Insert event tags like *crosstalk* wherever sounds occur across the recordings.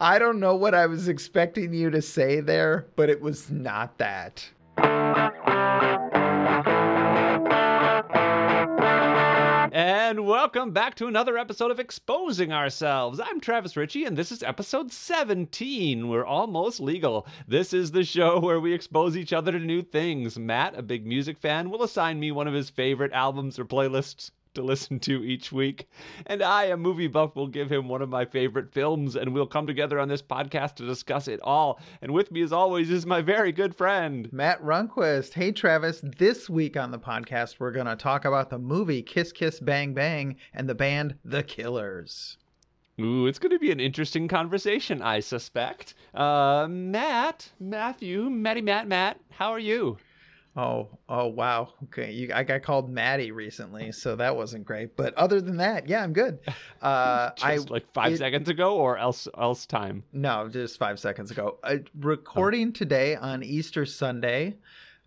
I don't know what I was expecting you to say there, but it was not that. And welcome back to another episode of Exposing Ourselves. I'm Travis Richey, and this is episode 17. We're almost legal. This is the show *laughs* where we expose each other to new things. Matt, a big music fan, will assign me one of his favorite albums or playlists to listen to each week. And I, a movie buff, will give him one of my favorite films, and we'll come together on this podcast to discuss it all. And with me, as always, is my very good friend. Matt Runquist. Hey, Travis. This week on the podcast, we're going to talk about the movie Kiss Kiss Bang Bang and the band The Killers. Ooh, it's going to be an interesting conversation, I suspect. Uh, Matt, Matthew, Matty, Matt, Matt, how are you? Oh, oh, wow. Okay, you, I got called Maddie recently, so that wasn't great. But other than that, yeah, I'm good. *laughs* Uh, Just I like five it- seconds ago, or else else time. No, just five seconds ago. Uh, recording today on Easter Sunday.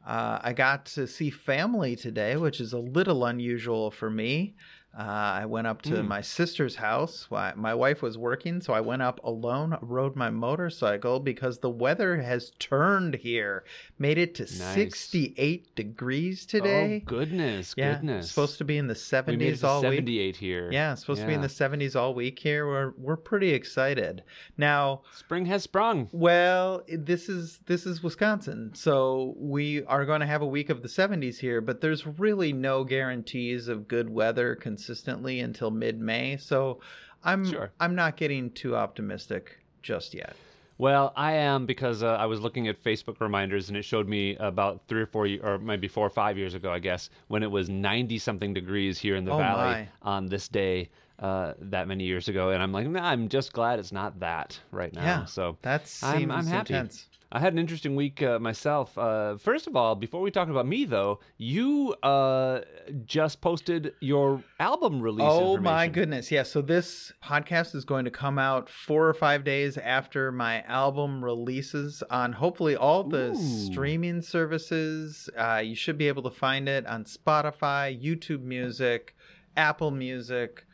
Uh, I got to see family today, which is a little unusual for me. Uh, I went up to Mm. my sister's house. My wife was working, so I went up alone, rode my motorcycle because the weather has turned here. Made it to Nice. 68 degrees today. Oh goodness, yeah, goodness. supposed to be in the 70s we made it to all week. 78 here. Yeah, supposed to be in the 70s all week here. We're we're pretty excited. Now, Spring has sprung. well, this is this is Wisconsin, so we are going to have a week of the 70s here, but there's really no guarantees of good weather consistently until mid-May. So I'm Sure. I'm not getting too optimistic just yet. Well, I am because uh, I was looking at Facebook reminders and it showed me about three or four, or maybe four or five years ago, I guess, when it was 90 something degrees here in the Oh, valley my. on this day uh, that many years ago. And I'm like, nah, I'm just glad it's not that right now. Yeah, So That seems I'm, I'm happy. intense. I had an interesting week uh, myself. Uh, first of all, before we talk about me, though, you uh, just posted your album release. Oh my goodness. Yeah. So this podcast is going to come out four or five days after my album releases on hopefully all the Ooh. streaming services. Uh, you should be able to find it on Spotify, YouTube Music, Apple Music.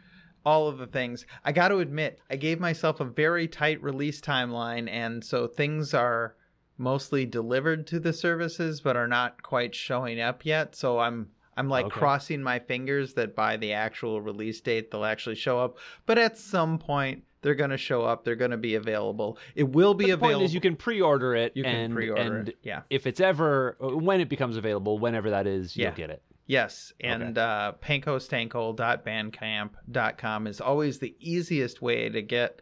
All of the things. I got to admit, I gave myself a very tight release timeline, and so things are mostly delivered to the services, but are not quite showing up yet. So I'm I'm like Okay. crossing my fingers that by the actual release date they'll actually show up. But at some point they're going to show up. They're going to be available. It will be the available. point is, you can pre-order it. You can pre-order and it. Yeah. If it's ever when it becomes available, whenever that is, you'll get it. Yes, and uh, pankostanko.bandcamp.com is always the easiest way to get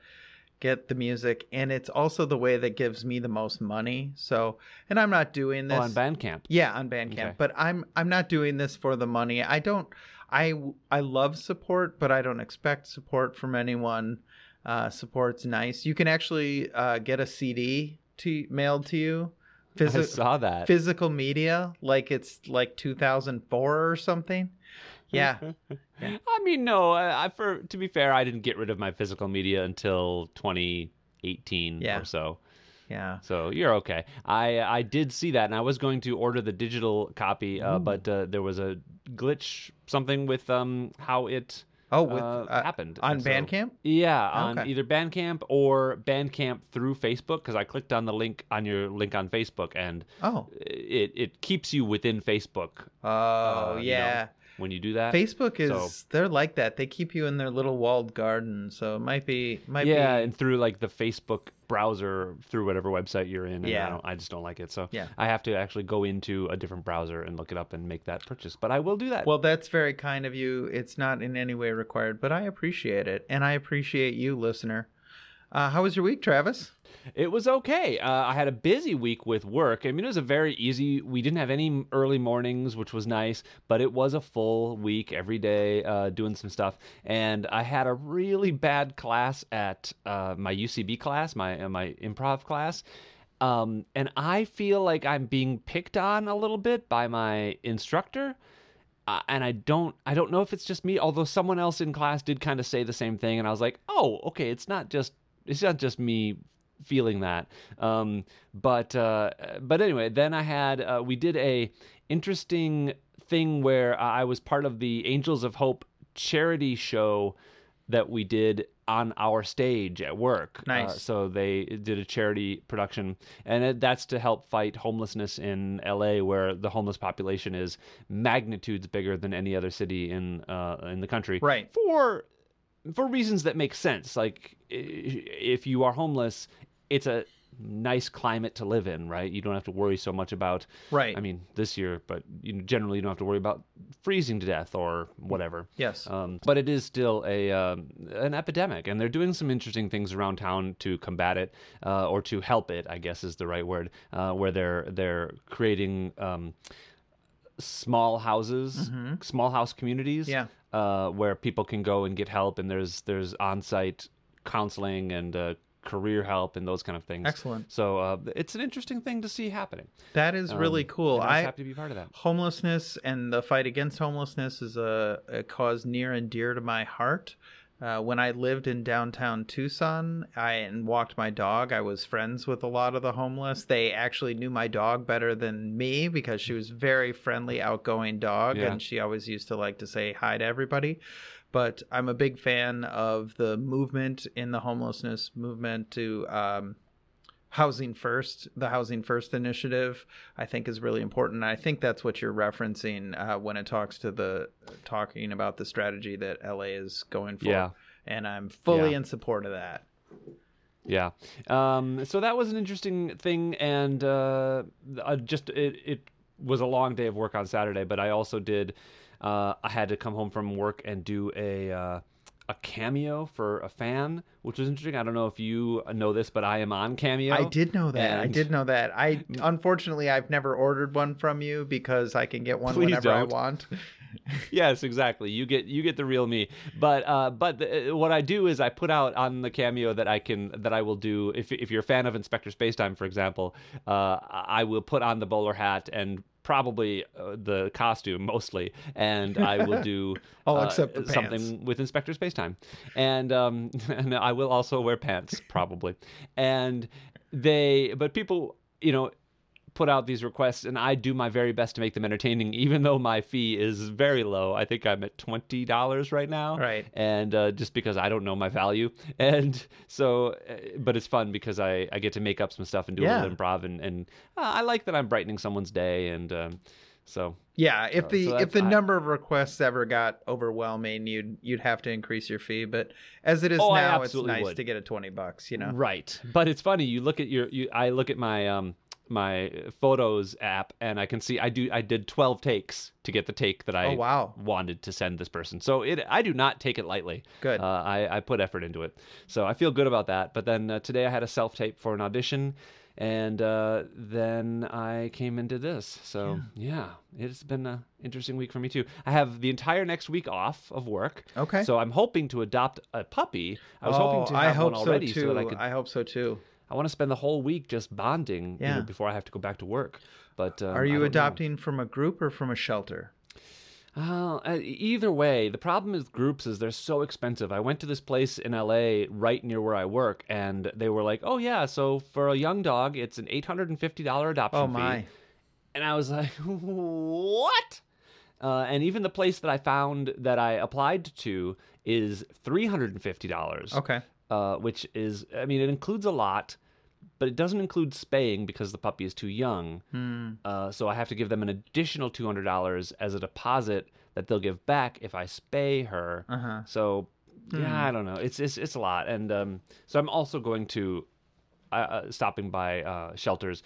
get the music, and it's also the way that gives me the most money. So, and I'm not doing this Oh, on Bandcamp. Yeah, on Bandcamp. Okay. But I'm I'm not doing this for the money. I don't. I I love support, but I don't expect support from anyone. Uh, support's nice. You can actually uh, get a CD to mailed to you. I saw that. physical media, like it's like 2004 or something. *laughs* Yeah. I mean, no. I, I, for to be fair, I didn't get rid of my physical media until 2018 Yeah. or so. Yeah. So you're okay. I I did see that, and I was going to order the digital copy, uh, but uh, there was a glitch, something with um how it Oh, with uh, uh, happened on so- Bandcamp. Yeah, on Okay. either Bandcamp or Bandcamp through Facebook, because I clicked on the link on your link on Facebook, and Oh. it it keeps you within Facebook Oh Uh, you yeah. When you do that. Facebook is so- they're like that. They keep you in their little walled garden, so it might be might yeah, be and through like the Facebook browser, through whatever website you're in. And Yeah. I, I just don't like it. So Yeah. I have to actually go into a different browser and look it up and make that purchase. But I will do that. Well, that's very kind of you. It's not in any way required, but I appreciate it, and I appreciate you, listener. Uh, how was your week, Travis? It was okay. Uh, I had a busy week with work. I mean, it was a very easy. We didn't have any early mornings, which was nice, but it was a full week every day uh, doing some stuff. And I had a really bad class at uh, my UCB class, my uh, my improv class. Um, and I feel like I'm being picked on a little bit by my instructor. Uh, and I don't, I don't know if it's just me. Although someone else in class did kind of say the same thing, and I was like, "Oh, okay, it's not just, it's not just me feeling that." Um, but, uh, but anyway, then I had, uh, we did a interesting thing where I was part of the Angels of Hope charity show that we did on our stage at work. Uh, Nice. so they did a charity production, and it, that's to help fight homelessness in LA, where the homeless population is magnitudes bigger than any other city in uh, in the country. Right. For for reasons that make sense. Like if you are homeless, it's a nice climate to live in, right? You don't have to worry so much about Right. I mean, this year, but you know, generally you don't have to worry about freezing to death or whatever. yes. Um, but it is still a um, an epidemic, and they're doing some interesting things around town to combat it, uh, or to help it. I guess is the right word. Uh, where they're they're creating um, small houses, small house communities, Yeah. Uh, where people can go and get help, and there's there's on site counseling and uh, career help and those kind of things. Excellent. So uh, it's an interesting thing to see happening. that is really Um, cool. I was I happy to be part of that. homelessness and the fight against homelessness is a, a cause near and dear to my heart. Uh, when I lived in downtown Tucson, I and walked my dog. I was friends with a lot of the homeless. They actually knew my dog better than me because she was very friendly, outgoing dog, Yeah. and she always used to like to say hi to everybody. But I'm a big fan of the movement in the homelessness movement to um, housing first the housing first initiative i think is really important i think that's what you're referencing uh, when it talks to the talking about the strategy that la is going for Yeah. and i'm fully Yeah. in support of that Yeah. Um, so that was an interesting thing, and uh, I just it it was a long day of work on Saturday, but I also did. Uh, I had to come home from work and do a uh, a cameo for a fan, which was interesting. I don't know if you know this, but I am on Cameo. i did know that i did know that i unfortunately i've never ordered one from you because i can get one Please whenever i don't. want *laughs* yes, exactly. You get you get the real me. But uh, but the, what I do is I put out on the cameo that I can that I will do. If if you're a fan of Inspector Spacetime, for example, uh, I will put on the bowler hat and probably uh, the costume mostly, and I will do *laughs* All uh, the something with Inspector Spacetime, and um, *laughs* and I will also wear pants probably, and they but people you know put out these requests and I do my very best to make them entertaining, even though my fee is very low. I think I'm at twenty dollars right now, Right. And uh, just because I don't know my value, and so, uh, but it's fun because I, I get to make up some stuff and do a little improv, and and uh, I like that I'm brightening someone's day, and um, so yeah if the so if the I- number of requests ever got overwhelming you'd you'd have to increase your fee but as it is Oh, now it's nice would. to get a 20 bucks you know Right. But it's funny. You look at your. You, I look at my um my photos app, and I can see I do. I did twelve takes to get the take that I oh wow wanted to send this person. So it. I do not take it lightly. Good. Uh, I I put effort into it. So I feel good about that. But then uh, today I had a self tape for an audition. And uh, then I came into this. So, yeah. it's been an interesting week for me, too. I have the entire next week off of work. Okay. So, I'm hoping to adopt a puppy. I was oh, hoping to I have hope one already so too. so I could I hope so too. I want to spend the whole week just bonding you know, before I have to go back to work. But um, Are you don't know. adopting from a group or from a shelter? Oh, uh, either way, the problem with groups is they're so expensive. I went to this place in LA right near where I work, and they were like, "Oh yeah, so for a young dog, it's an eight hundred and fifty dollar adoption Oh fee." my. And I was like, *laughs* "What?" Uh, and even the place that I found that I applied to is three hundred and fifty dollars. Okay. Uh, which is, I mean, it includes a lot, but it doesn't include spaying because the puppy is too young. Hmm. Uh, so I have to give them an additional two hundred dollars as a deposit that they'll give back if I spay her. Uh huh. So Hmm. yeah, I don't know. It's it's it's a lot, and um, so I'm also going to uh, uh, stopping by uh, shelters,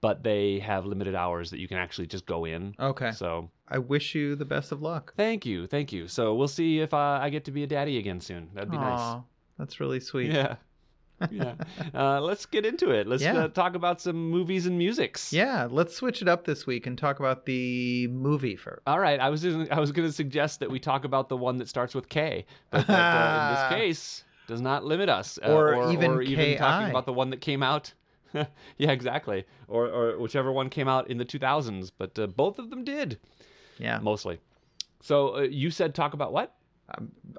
but they have limited hours that you can actually just go in. Okay. So I wish you the best of luck. thank you, thank you. So we'll see if uh, I get to be a daddy again soon. That'd be nice. That's really sweet. Yeah. yeah. Uh, let's get into it. Let's Yeah. uh, talk about some movies and musics. Yeah, let's switch it up this week and talk about the movie first. All right. I was just, I was going to suggest that we talk about the one that starts with K, but that, uh, in this *laughs* case does not limit us, uh, Or even or even talking about the one that came out. *laughs* yeah, exactly. Or or whichever one came out in the 2000s, but uh, both of them did Yeah, mostly. So uh, you said talk about what?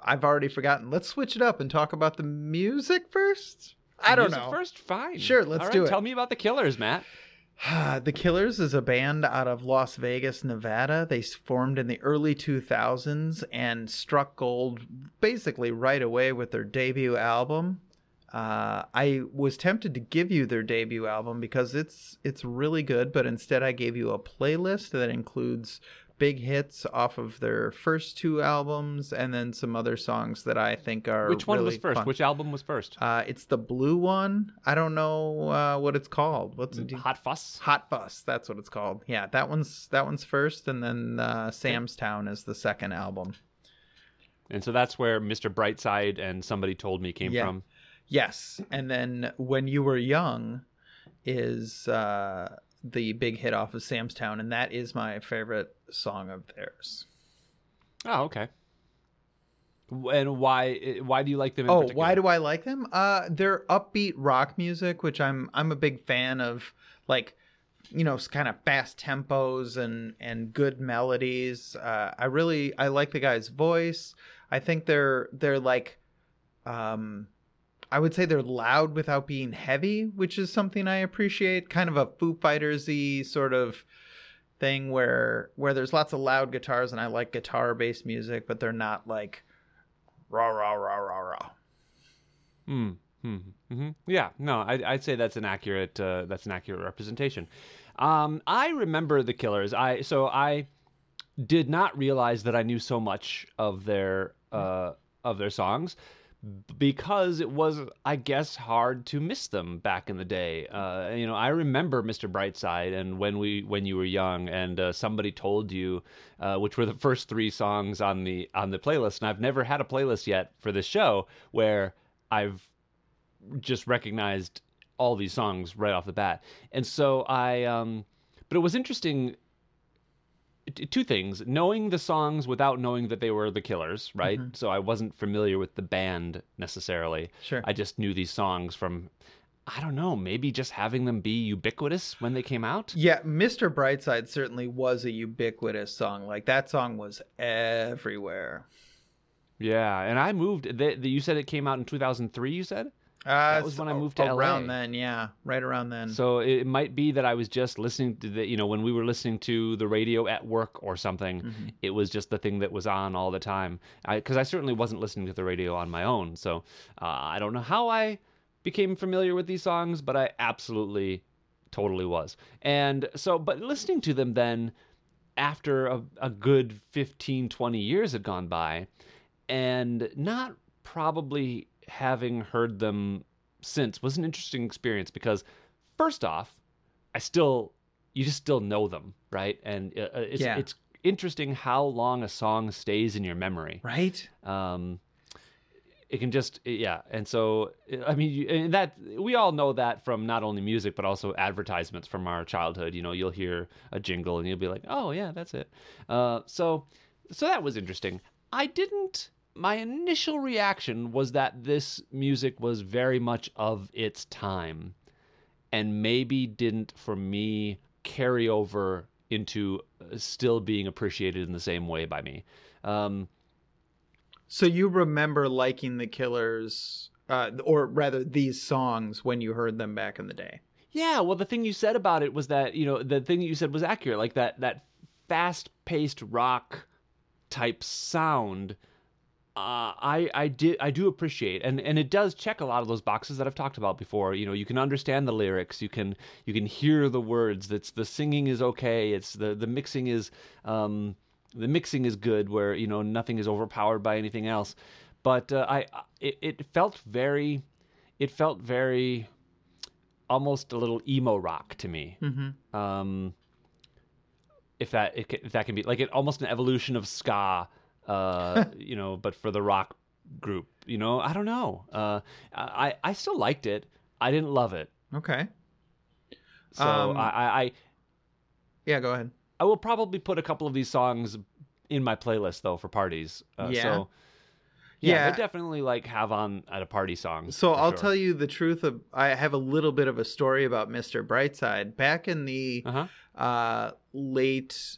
I've already forgotten. Let's switch it up and talk about the music first. I don't Music know. First, fine. Sure, let's All right, do it. Tell me about the Killers, Matt. *sighs* the Killers is a band out of Las Vegas, Nevada. They formed in the early 2000s and struck gold basically right away with their debut album. Uh, I was tempted to give you their debut album because it's it's really good, but instead I gave you a playlist that includes big hits off of their first two albums and then some other songs that I think are Which one was first? fun. Which album was first? Uh, it's the blue one. I don't know uh, what it's called. What's it? Hot Fuss. Hot Fuss. That's what it's called. Yeah, that one's that one's first, and then uh, Sam's Town is the second album. And so that's where Mr. Brightside and Somebody Told Me came Yeah. from. Yes, and then when you were young is uh, the big hit off of Sam's Town, and that is my favorite song of theirs. Oh, okay. And why why do you like them in Oh, particular? why do I like them? Uh, they're upbeat rock music, which I'm I'm a big fan of. Like, you know, kind of fast tempos and and good melodies. Uh, I really I like the guy's voice. I think they're they're like, um, I would say they're loud without being heavy, which is something I appreciate. Kind of a Foo Fighters-y sort of thing where where there's lots of loud guitars, and I like guitar based music, but they're not like rah rah rah rah rah. Hmm. hmm hmm Yeah. No, I, I'd say that's an accurate. Uh, that's an accurate representation. Um, I remember the Killers. I so I did not realize that I knew so much of their uh, of their songs because it was, I guess, hard to miss them back in the day. Uh, you know, I remember Mr. Brightside and when we when you were young, and uh, somebody told you, uh, which were the first three songs on the on the playlist. And I've never had a playlist yet for this show where I've just recognized all these songs right off the bat. And so I, um, but it was interesting. Two things: knowing the songs without knowing that they were the Killers, right? Mm-hmm. So I wasn't familiar with the band necessarily. Sure. I just knew these songs from, I don't know, maybe just having them be ubiquitous when they came out. Yeah, Mr. Brightside certainly was a ubiquitous song. Like that song was everywhere. Yeah, and I moved. The, the, you said it came out in 2003. You said. Uh, was when I moved to around LA. then, yeah, right around then. So it might be that I was just listening to the, you know, when we were listening to the radio at work or something, Mm-hmm. it was just the thing that was on all the time. Because I, certainly wasn't listening to the radio on my own. So uh, I don't know how I became familiar with these songs, but I absolutely, totally was. And so, but listening to them then after a, a good 15, 20 years had gone by, and not probably having heard them since was an interesting experience because first off i still you just still know them right? And uh, uh, it's Yeah. it's interesting how long a song stays in your memory. Right? um it can just yeah. And so i mean you- and that we all know that from not only music but also advertisements from our childhood. You know you'll hear a jingle and you'll be like oh yeah that's it. Uh so so that was interesting. I didn't my initial reaction was that this music was very much of its time and maybe didn't for me carry over into uh, still being appreciated in the same way by me um So you remember liking the Killers, uh, or rather these songs when you heard them back in the day? Yeah, well, the thing you said about it was that you know the thing you said was accurate, like that that fast-paced rock type sound. Uh, I I did I do appreciate, and and it does check a lot of those boxes that I've talked about before. You know, you can understand the lyrics, you can you can hear the words. That's the singing is okay. It's the the mixing is um the mixing is good, where you know nothing is overpowered by anything else. But uh, I it, it felt very, it felt very almost a little emo rock to me. Mm-hmm. Um, if that if that can be like it, almost an evolution of ska, uh, *laughs* you know, but for the rock group. You know, I don't know. Uh, I I still liked it. I didn't love it. Okay. So Um, I, I I Yeah, go ahead. I will probably put a couple of these songs in my playlist though for parties. Uh, Yeah. So yeah, Yeah. they definitely like have on at a party song. So I'll sure. tell you the truth of I have a little bit of a story about Mr. Brightside. Back in the Uh-huh. uh, late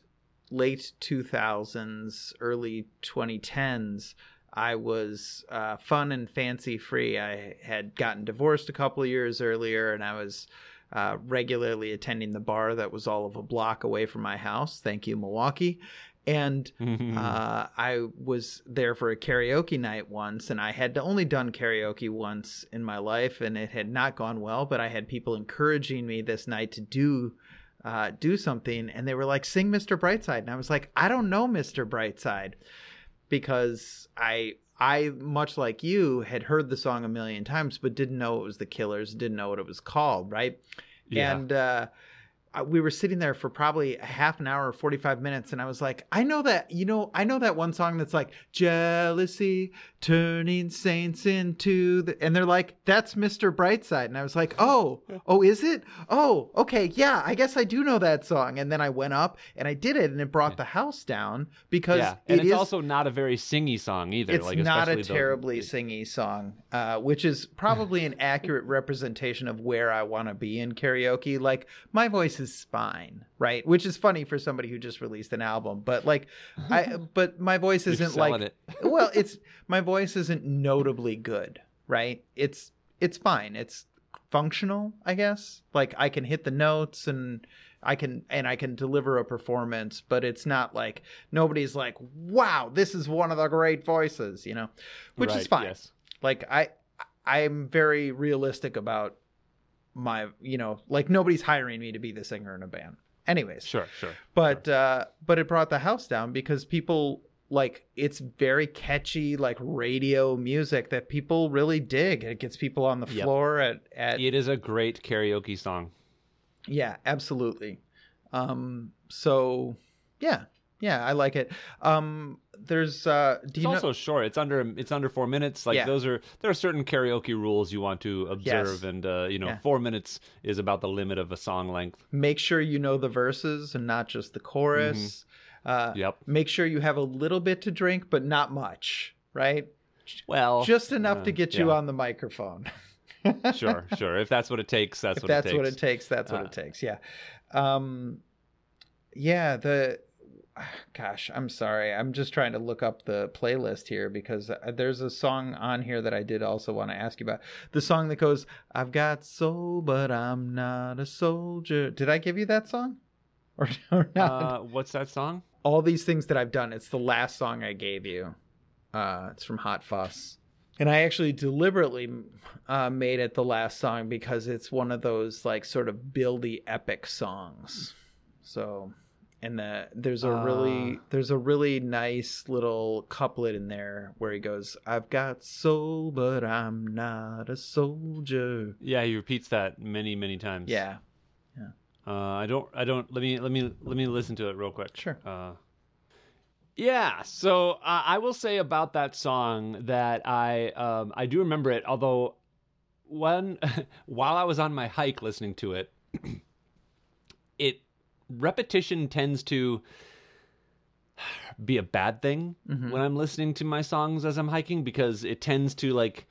late 2000s, early 2010s, I was uh, fun and fancy free. I had gotten divorced a couple of years earlier, and I was uh, regularly attending the bar that was all of a block away from my house. Thank you, Milwaukee. And *laughs* uh, I was there for a karaoke night once, and I had only done karaoke once in my life, and it had not gone well. But I had people encouraging me this night to do uh, do something, and they were like, "Sing Mr. Brightside," and I was like, "I don't know Mr. Brightside," because I I much like you had heard the song a million times, but didn't know it was the Killers, didn't know what it was called, right? Yeah. And uh, we were sitting there for probably a half an hour or 45 minutes and i was like i know that you know i know that one song that's like jealousy turning saints into the and they're like that's mr brightside and i was like *laughs* oh oh is it oh okay yeah i guess i do know that song and then i went up and i did it and it brought the house down because yeah, and it it's is- also not a very singy song either. it's like, not a especially the- terribly singy song, uh, which is probably an accurate representation of where I want to be in karaoke. Like my voice is fine, right? Which is funny for somebody who just released an album, but like, I *laughs* but my voice isn't like it. *laughs* well, it's *laughs* my voice isn't notably good, right? It's it's fine. It's functional, I guess. Like I can hit the notes and I can and I can deliver a performance, but it's not like nobody's like, "Wow, this is one of the great voices," you know, which is fine. Yes. Like I I'm very realistic about my, you know, like nobody's hiring me to be the singer in a band. Anyways, Sure, sure. but uh but it brought the house down because people like it's very catchy like radio music that people really dig it gets people on the Yep. floor at at It is a great karaoke song. yeah absolutely um so yeah yeah i like it um there's uh do It's know also short. It's under it's under four minutes. Like Yeah. those are there are certain karaoke rules you want to observe, Yes. and uh, you know Yeah. four minutes is about the limit of a song length. make sure you know the verses and not just the chorus uh Yep. make sure you have a little bit to drink but not much right Well, just enough to uh, get you yeah. on the microphone *laughs* sure, sure. If that's what it takes, that's if what that's it takes. what it takes that's what Uh, it takes yeah um yeah the gosh i'm sorry i'm just trying to look up the playlist here because uh, there's a song on here that i did also want to ask you about the song that goes i've got soul but i'm not a soldier did i give you that song *laughs* or, or not Uh, what's that song? all these things that I've done. It's the last song I gave you. Uh, it's from Hot Fuss. And I actually deliberately uh, made it the last song because it's one of those like sort of buildy epic songs. So, and the, there's a really Ah. there's a really nice little couplet in there where he goes, "I've got soul, but I'm not a soldier." Yeah, he repeats that many, many times. Yeah, Uh, I don't. I don't. Let me. Let me. Let me listen to it real quick. Sure. Uh, yeah. So uh, I will say about that song that I um, I do remember it. Although when *laughs* while I was on my hike listening to it, *clears throat* it repetition tends to be a bad thing Mhm. when I'm listening to my songs as I'm hiking because it tends to like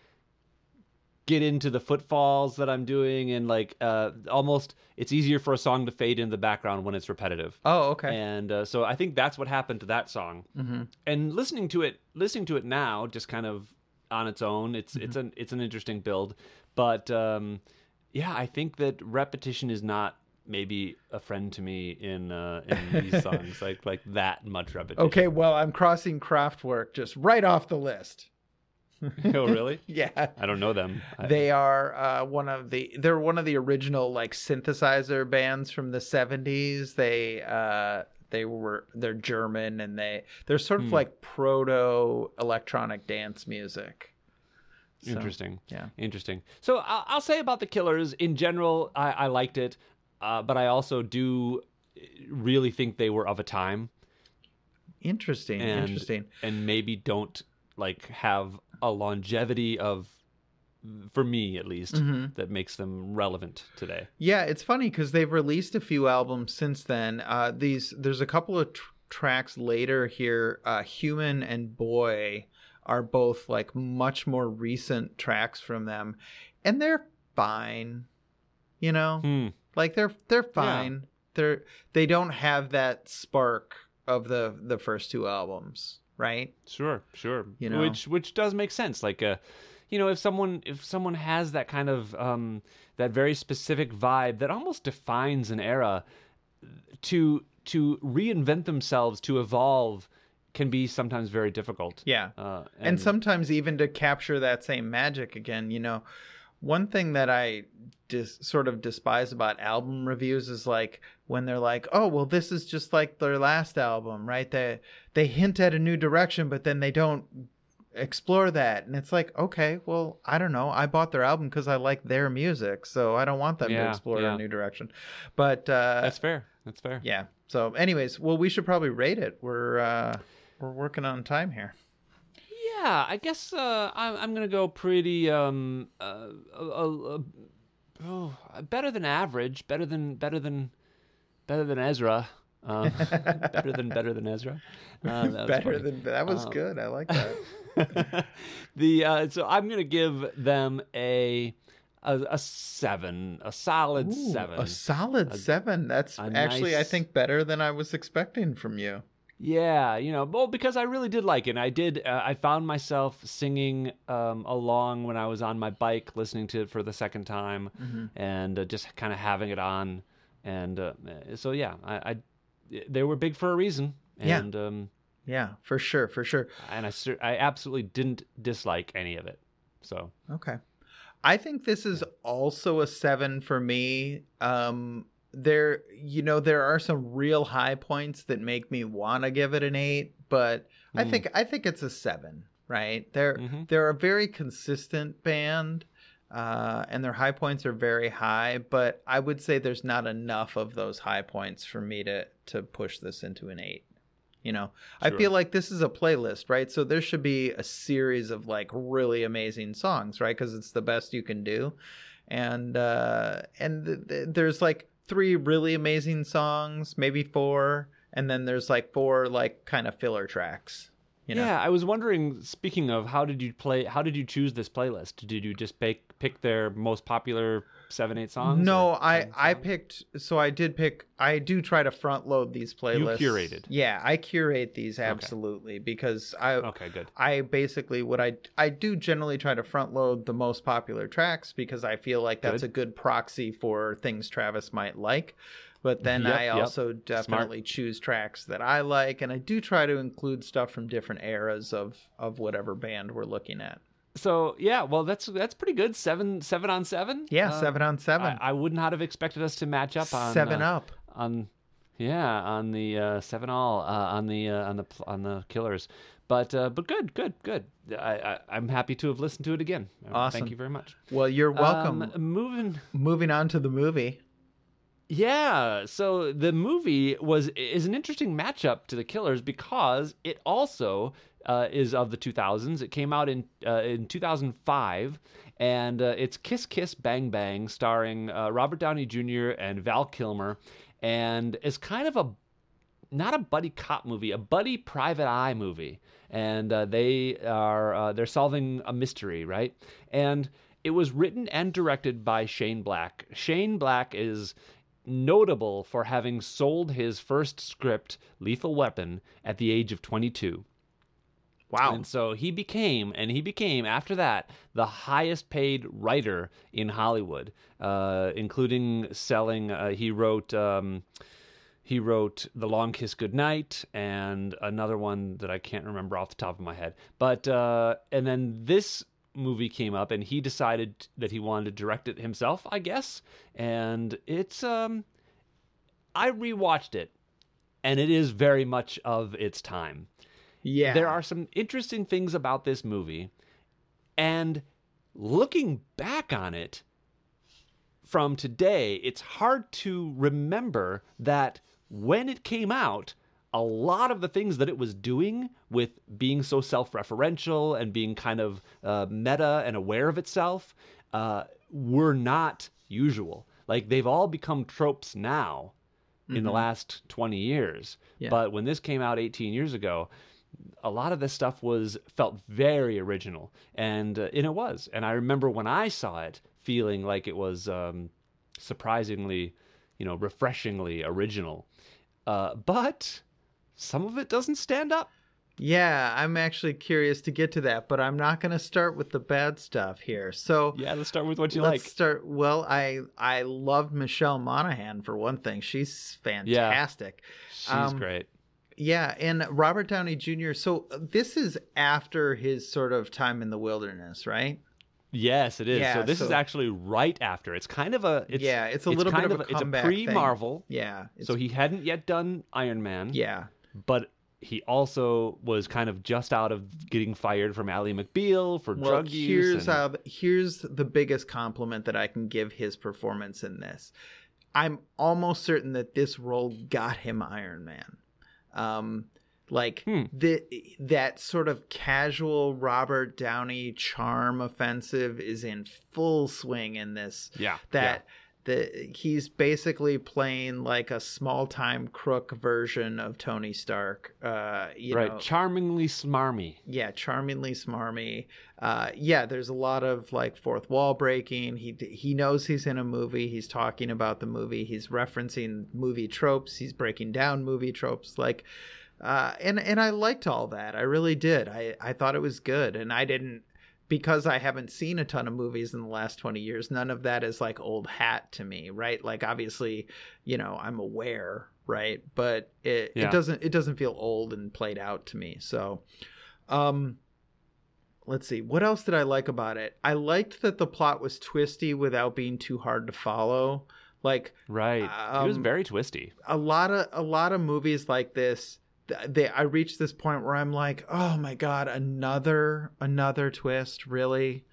get into the footfalls that I'm doing and like uh almost it's easier for a song to fade in the background when it's repetitive. Oh, okay. And uh, so I think that's what happened to that song. hmm And listening to it listening to it now just kind of on its own, it's Mm-hmm. it's an it's an interesting build, but um yeah, I think that repetition is not maybe a friend to me in uh in these *laughs* songs like like that much repetition. Okay, well, I'm crossing Kraftwerk just right off the list. *laughs* oh really? *laughs* Yeah. I don't know them. They are uh, one of the they're one of the original like synthesizer bands from the 70s. They uh they were they're German and they they're sort of Hmm. like proto electronic dance music. So, Interesting. yeah. Interesting. So I'll, I'll say about the Killers in general, I, I liked it, uh, but I also do really think they were of a time Interesting. And- interesting. and maybe don't like have a longevity of, for me at least, Mhm. that makes them relevant today. Yeah, it's funny because they've released a few albums since then. Uh, these there's a couple of tr- tracks later here. Uh, Human and Boy are both like much more recent tracks from them, and they're fine. You know, Hmm. Like they're they're fine. They're they don't have that spark of the the first two albums, right? Sure, sure. You know? which which does make sense. Like, uh, you know if someone if someone has that kind of um, that very specific vibe that almost defines an era, to to reinvent themselves to evolve can be sometimes very difficult. Yeah. Uh, and, sometimes even to capture that same magic again you know one thing that i dis- sort of despise about album reviews is like when they're like oh well this is just like their last album right? They they hint at a new direction but then they don't explore that. And it's like okay well i don't know. I bought their album because i like their music so i don't want them to explore yeah. a new direction. But uh that's fair. That's fair. yeah. So anyways well we should probably rate it. We're uh we're working on time here Yeah, I guess uh, I'm, I'm gonna go pretty um uh, uh, uh, oh, better than average, better than better than better than Ezra, uh, *laughs* better than better than Ezra. Uh, that was better funny. than that was Um, good i like that *laughs* the uh, so I'm gonna give them a a, a seven, a solid Ooh, seven. A solid A- seven. That's actually, I think, better than I was expecting from you. Yeah, you know, well, because I really did like it. And I did. Uh, I found myself singing um, along when I was on my bike, listening to it for the second time, and uh, just kind of having it on. And uh, so, yeah, I, I they were big for a reason. Yeah. And um, Yeah, for sure, for sure. and I I absolutely didn't dislike any of it. So Okay. I think this is also a seven for me. Um, there, you know, there are some real high points that make me want to give it an eight, but I Mm. think I think it's a seven. Right? They're Mhm. they're a very consistent band. Uh, and their high points are very high, but I would say there's not enough of those high points for me to to push this into an eight. You know, I feel like this is a playlist, right? So there should be a series of like really amazing songs, right? Because it's the best you can do, and uh, and th- th- there's like three really amazing songs, maybe four, and then there's like four like kind of filler tracks. You know? yeah, I was wondering. Speaking of, how did you play? How did you choose this playlist? Did you just pick pick their most popular seven, eight songs? No, I 10 I picked. So I did pick. I do try to front load these playlists. You curated. Yeah, I curate these absolutely because I Okay, good. I basically what I I do generally try to front load the most popular tracks because I feel like that's Good. a good proxy for things Travis might like. But then Yep, I yep. also definitely choose tracks that I like and I do try to include stuff from different eras of of whatever band we're looking at. So yeah, well, that's that's pretty good. Seven seven on seven. Yeah, Uh, 7 on 7. I, I would not have expected us to match up on 7 uh, up. on yeah on the uh, seven all uh, on the uh, on the on the killers. But uh, but good good good. I, I I'm happy to have listened to it again. Awesome. Thank you very much. Well, you're welcome. Um, moving. Moving on to the movie. Yeah, so the movie was is an interesting matchup to the Killers because it also uh, is of the 2000s. It came out in uh, in 2005, and uh, it's Kiss Kiss Bang Bang, starring uh, Robert Downey Jr. and Val Kilmer, and is kind of a not a buddy cop movie, a buddy private eye movie, and uh, they are uh, they're solving a mystery, right? And it was written and directed by Shane Black. Shane Black is notable for having sold his first script, Lethal Weapon, at the age of 22. Wow. And so he became, and he became after that, the highest paid writer in Hollywood, uh, including selling. Uh, he wrote. Um, he wrote The Long Kiss Goodnight and another one that I can't remember off the top of my head. But uh, and then this movie came up, and he decided that he wanted to direct it himself, I guess. And it's um, I rewatched it, and it is very much of its time yeah. there are some interesting things about this movie and looking back on it from today it's hard to remember that when it came out a lot of the things that it was doing with being so self-referential and being kind of uh, meta and aware of itself uh, were not usual. Like they've all become tropes now in the last 20 years. Yeah. but when this came out 18 years ago a lot of this stuff was felt very original. And uh, and it was. And i remember when i saw it feeling like it was um, surprisingly you know refreshingly original. Uh, but some of it doesn't stand up Yeah, I'm actually curious to get to that, but I'm not going to start with the bad stuff here. So Yeah, let's start with what you let's like. start. Well, I I loved Michelle Monaghan for one thing. She's fantastic. Yeah, She's Um, great. Yeah, and Robert Downey Jr. So this is after his sort of time in the wilderness, right? Yes, it is. yeah, so this is actually right after. It's kind of a. It's, yeah, it's a it's little kind bit of a it's a pre-Marvel. Yeah, it's, So he hadn't yet done Iron Man. yeah, but he also was kind of just out of getting fired from Ally McBeal for well, drug use. here's and- how, here's the biggest compliment that I can give his performance in this. I'm almost certain that this role got him Iron Man. Um, like Hmm. the that sort of casual Robert Downey charm offensive is in full swing in this. yeah, That the he's basically playing like a small time crook version of Tony Stark. Uh, right, know, charmingly smarmy. yeah, charmingly smarmy. Uh, yeah, there's a lot of like fourth wall breaking. He he knows he's in a movie. He's talking about the movie. He's referencing movie tropes. He's breaking down movie tropes. Like, uh, and and I liked all that. I really did. I I thought it was good, and I didn't because I haven't seen a ton of movies in the last 20 years, none of that is like old hat to me, right? Like obviously, you know, I'm aware, right? But it, Yeah. it doesn't it doesn't feel old and played out to me. So um let's see. What else did I like about it? I liked that the plot was twisty without being too hard to follow. Like Right, it was Um, very twisty. a lot of a lot of movies like this th- they I reach this point where I'm like, "Oh my god, another another twist, really?"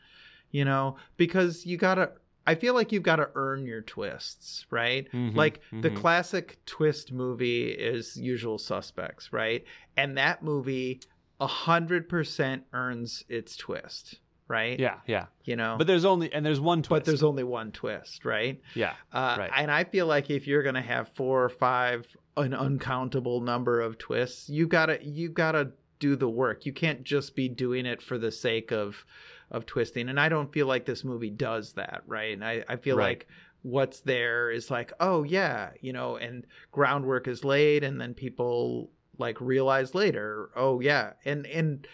You know, because you got to I feel like you've got to earn your twists, right? Mhm, Like the mhm. classic twist movie is Usual Suspects, right? And that movie a 100% earns its twist, right? Yeah, yeah. You know. But there's only and there's one twist. but there's only one twist, right? yeah, Uh, Right. And I feel like if you're gonna have four or five, an uncountable number of twists, you gotta you gotta do the work. You can't just be doing it for the sake of of twisting. And I don't feel like this movie does that, right? And I, I feel Right. like what's there is like, oh yeah, you know, and groundwork is laid, and then people like realize later, oh yeah, and and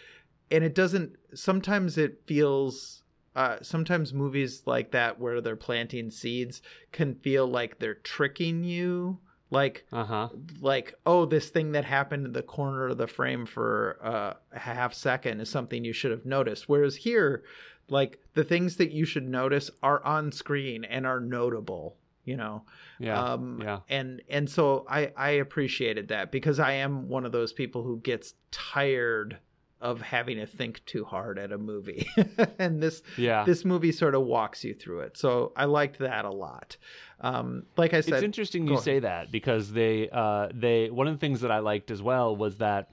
and it doesn't. Sometimes it feels uh, sometimes movies like that where they're planting seeds can feel like they're tricking you like uh huh. like oh this thing that happened in the corner of the frame for uh, a half second is something you should have noticed whereas here like the things that you should notice are on screen and are notable you know Yeah, um yeah. and and so i i appreciated that because i am one of those people who gets tired of having to think too hard at a movie. *laughs* And this Yeah. this movie sort of walks you through it. So i liked that a lot. Um like i said it's interesting you ahead. say that because they uh they one of the things that I liked as well was that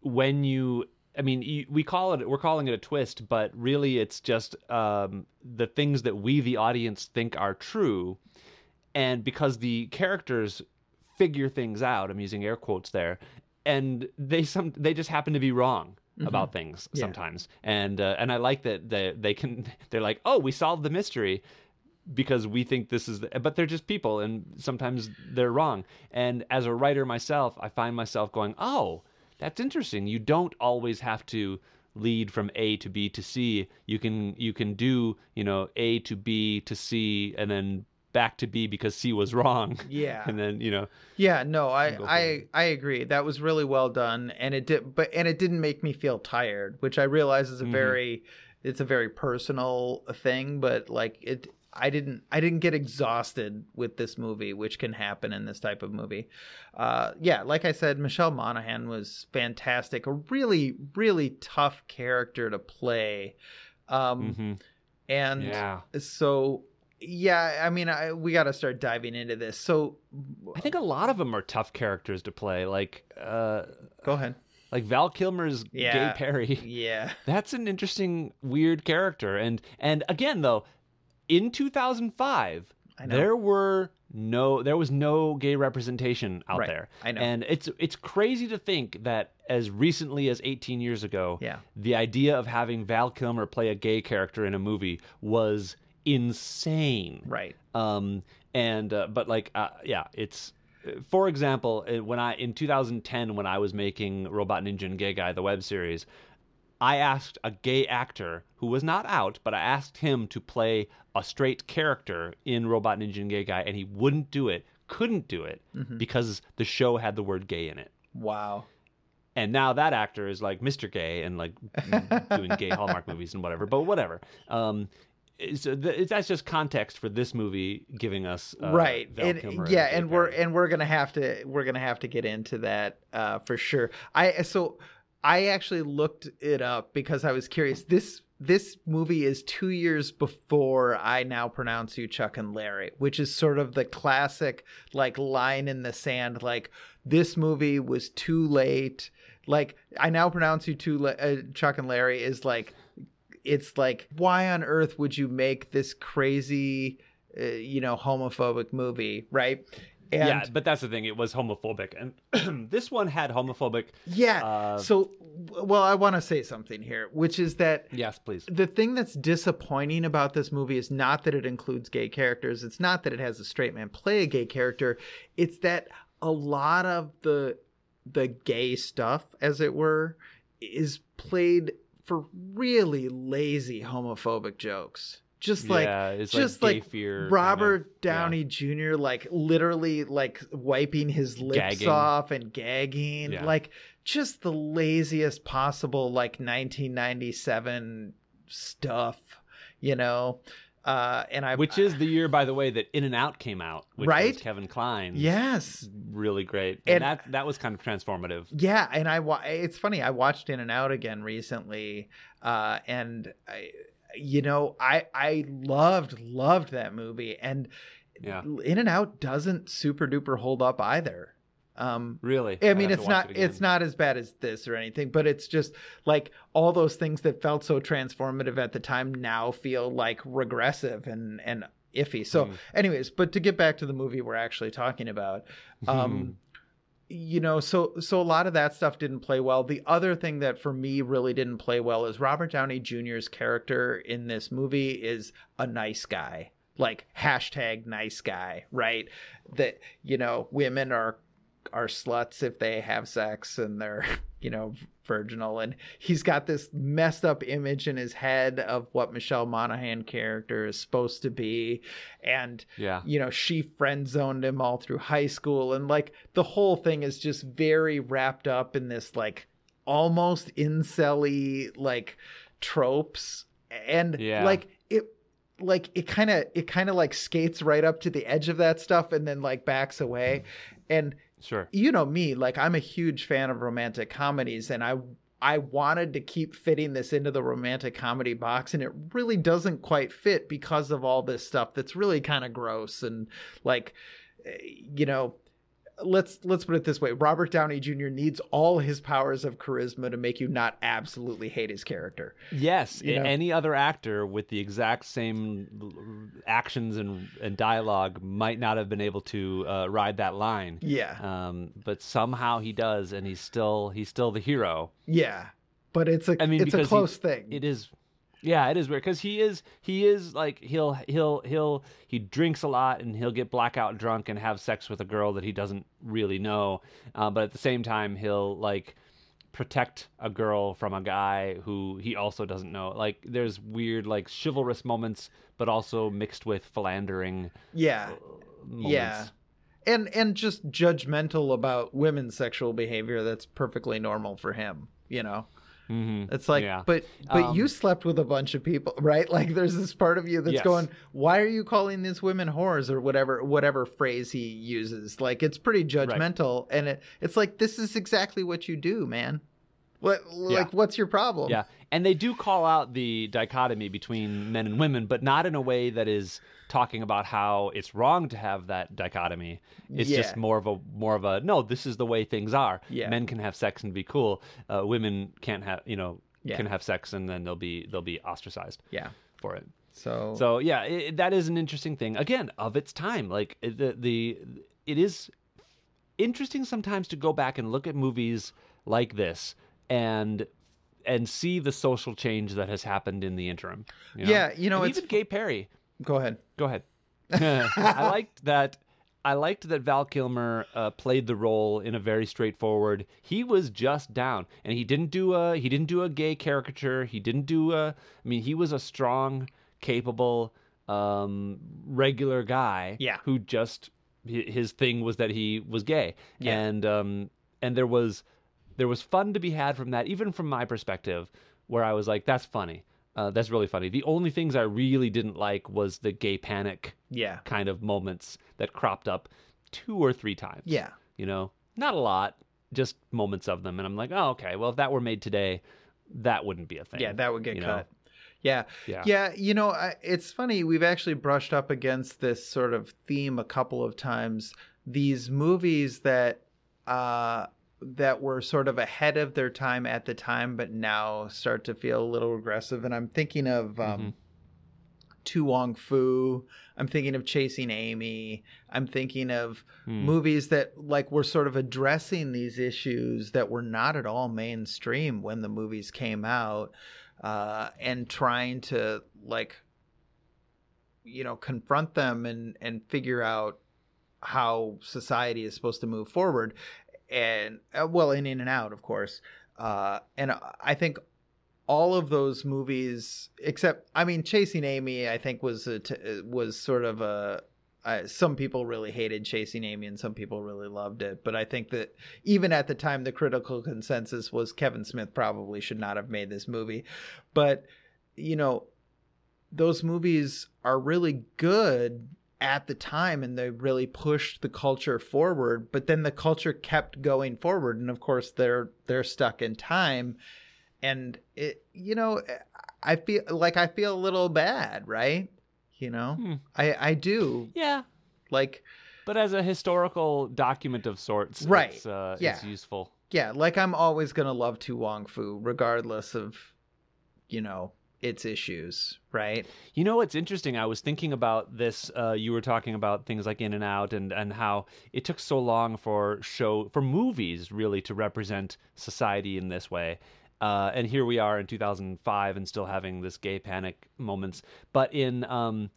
when you I mean you, we call it we're calling it a twist but really it's just um the things that we the audience think are true. And because the characters figure things out I'm using air quotes there and they some they just happen to be wrong about things Yeah. sometimes. And uh, and I like that they they can *laughs* they're like oh we solved the mystery because we think this is the, but they're just people and sometimes they're wrong. And as a writer myself i find myself going oh that's interesting. You don't always have to lead from a to b to c. You can you can do you know a to b to c and then back to b because c was wrong *laughs* yeah and then you know Yeah, no, I I. I agree. That was really well done, and it did, but and it didn't make me feel tired, which I realize is a Mhm. very, it's a very personal thing, but like it, I didn't I didn't get exhausted with this movie, which can happen in this type of movie. Uh, yeah, like I said, Michelle Monaghan was fantastic, a really really tough character to play, um, mhm. and yeah so. Yeah, I mean, I, we got to start diving into this. So, i think a lot of them are tough characters to play like uh go ahead. like val kilmer's Yeah. gay perry *laughs* Yeah. That's an interesting, weird character. And and again though, in 2005, there were no there was no gay representation out Right. there. I know. And it's it's crazy to think that as recently as 18 years ago, Yeah. the idea of having Val Kilmer play a gay character in a movie was insane. Right. Um and uh, but like uh, yeah, it's for example, uh, when I in 2010 when I was making Robot Ninja and Gay Guy the web series, I asked a gay actor who was not out, but I asked him to play a straight character in Robot Ninja and Gay Guy, and he wouldn't do it, couldn't do it Mm-hmm. because the show had the word gay in it. Wow. And now that actor is like Mr. Gay and like *laughs* doing gay Hallmark movies and whatever. But whatever. Um, it's, uh, th- that's just context for this movie giving us uh, right and, yeah Gay and we're and we're gonna have to we're gonna have to get into that uh for sure i so i actually looked it up because i was curious this this movie is two years before I now pronounce you Chuck and Larry, which is sort of the classic like line in the sand. Like this movie was too late. Like I now pronounce you too la- uh, Chuck and Larry is like it's like why on earth would you make this crazy uh, you know homophobic movie right and yeah, but that's the thing. It was homophobic, and *clears throat* this one had homophobic. yeah Uh, so well i want to say something here which is that Yes, please. the thing that's disappointing about this movie is not that it includes gay characters it's not that it has a straight man play a gay character it's that a lot of the the gay stuff as it were is played for really lazy homophobic jokes just like yeah, it's just like, like fear. kind Robert of- Downey Jr. like literally like wiping his lips Gagging. off and gagging, Yeah. like just the laziest possible like 1997 stuff, you know. Uh, and I which is the year, by the way, that In and Out came out, which Right? was Kevin Kline. yes, really great, and, And- that that was kind of transformative. yeah, and I wa- it's funny. I watched In and Out again recently, uh, and I, you know, I I loved loved that movie, and Yeah. In and Out doesn't super duper hold up either. Um, Really, I mean, it's not it it's not as bad as this or anything, but it's just like all those things that felt so transformative at the time now feel like regressive and and iffy. So, Mm. anyways, but to get back to the movie we're actually talking about, um, you know, so so a lot of that stuff didn't play well. The other thing that for me really didn't play well is Robert Downey Jr.'s character in this movie is a nice guy, like hashtag nice guy, right? That you know, women are are sluts if they have sex and they're *laughs* you know virginal. And he's got this messed up image in his head of what michelle monaghan character is supposed to be. And yeah, you know she friend zoned him all through high school. And like the whole thing is just very wrapped up in this like almost incelly like tropes. And Yeah. like it like it kind of it kind of like skates right up to the edge of that stuff and then like backs away. And sure. you know me like i'm a huge fan of romantic comedies and i i wanted to keep fitting this into the romantic comedy box and it really doesn't quite fit because of all this stuff that's really kind of gross and like eh, you know let's let's put it this way robert downey jr needs all his powers of charisma to make you not absolutely hate his character Yes, You know? any other actor with the exact same actions and, and dialogue might not have been able to uh, ride that line. yeah Um, but somehow he does, and he's still he's still the hero. yeah but it's a I mean, it's a because he- close thing It is, yeah, it is weird because he is he is like he'll he'll he'll he drinks a lot and he'll get blackout drunk and have sex with a girl that he doesn't really know, uh, but at the same time he'll like protect a girl from a guy who he also doesn't know. Like there's weird like chivalrous moments, but also mixed with philandering yeah moments. Yeah. And and just judgmental about women's sexual behavior that's perfectly normal for him, you know. Hmm It's like Yeah. but but Um, you slept with a bunch of people, *laughs* right? Like there's this part of you that's Yes. going, "Why are you calling these women whores or whatever whatever phrase he uses?" Like it's pretty judgmental and it it's like this is exactly what you do, man. What like what's your problem? Yeah, and they do call out the dichotomy between men and women, but not in a way that is talking about how it's wrong to have that dichotomy. It's just more of a more of a no. This is the way things are. Yeah. Men can have sex and be cool. Uh, women can't have you know Yeah. can have sex and then they'll be they'll be ostracized Yeah. for it. So So yeah, it, that is an interesting thing. Again, of its time, like the the it is interesting sometimes to go back and look at movies like this and and see the social change that has happened in the interim. you know? Yeah, you know, And it's even Gay Perry. go ahead. Go ahead. *laughs* I liked that I liked that Val Kilmer uh, played the role in a very straightforward. He was just down, and he didn't do a he didn't do a gay caricature. He didn't do a. I mean, he was a strong, capable, um, regular guy. Yeah. Who just his thing was that he was gay, Yeah. and um, and there was there was fun to be had from that, even from my perspective, where I was like, that's funny. Uh, that's really funny. The only things I really didn't like was the gay panic Yeah. kind of moments that cropped up two or three times. Yeah. You know, not a lot, just moments of them. And I'm like, oh, okay, well, if that were made today, that wouldn't be a thing. Yeah, that would get you know? cut. Yeah. Yeah. Yeah, you know, I, it's funny. We've actually brushed up against this sort of theme a couple of times. These movies that uh that were sort of ahead of their time at the time, but now start to feel a little regressive. And I'm thinking of um, Mhm. To Wong Foo. I'm thinking of Chasing Amy. I'm thinking of Hmm. movies that like were sort of addressing these issues that were not at all mainstream when the movies came out uh, and trying to like you know confront them and and figure out how society is supposed to move forward and uh, well in in and out of course uh, and i think all of those movies except i mean chasing amy i think was a t- was sort of a uh, some people really hated chasing amy and some people really loved it but i think that even at the time the critical consensus was kevin smith probably should not have made this movie. But you know those movies are really good at the time and they really pushed the culture forward but then the culture kept going forward and of course they're they're stuck in time and it you know i feel like i feel a little bad right you know Hmm. i i do Yeah. like But as a historical document of sorts, Right. it's, uh, Yeah. it's useful. yeah like i'm always gonna love to wong foo regardless of you know its issues right You know what's interesting? I was thinking about this. Uh, you were talking about things like In and Out, and and how it took so long for show for movies really to represent society in this way. Uh, and here we are in 2005 and still having this gay panic moments. But in um,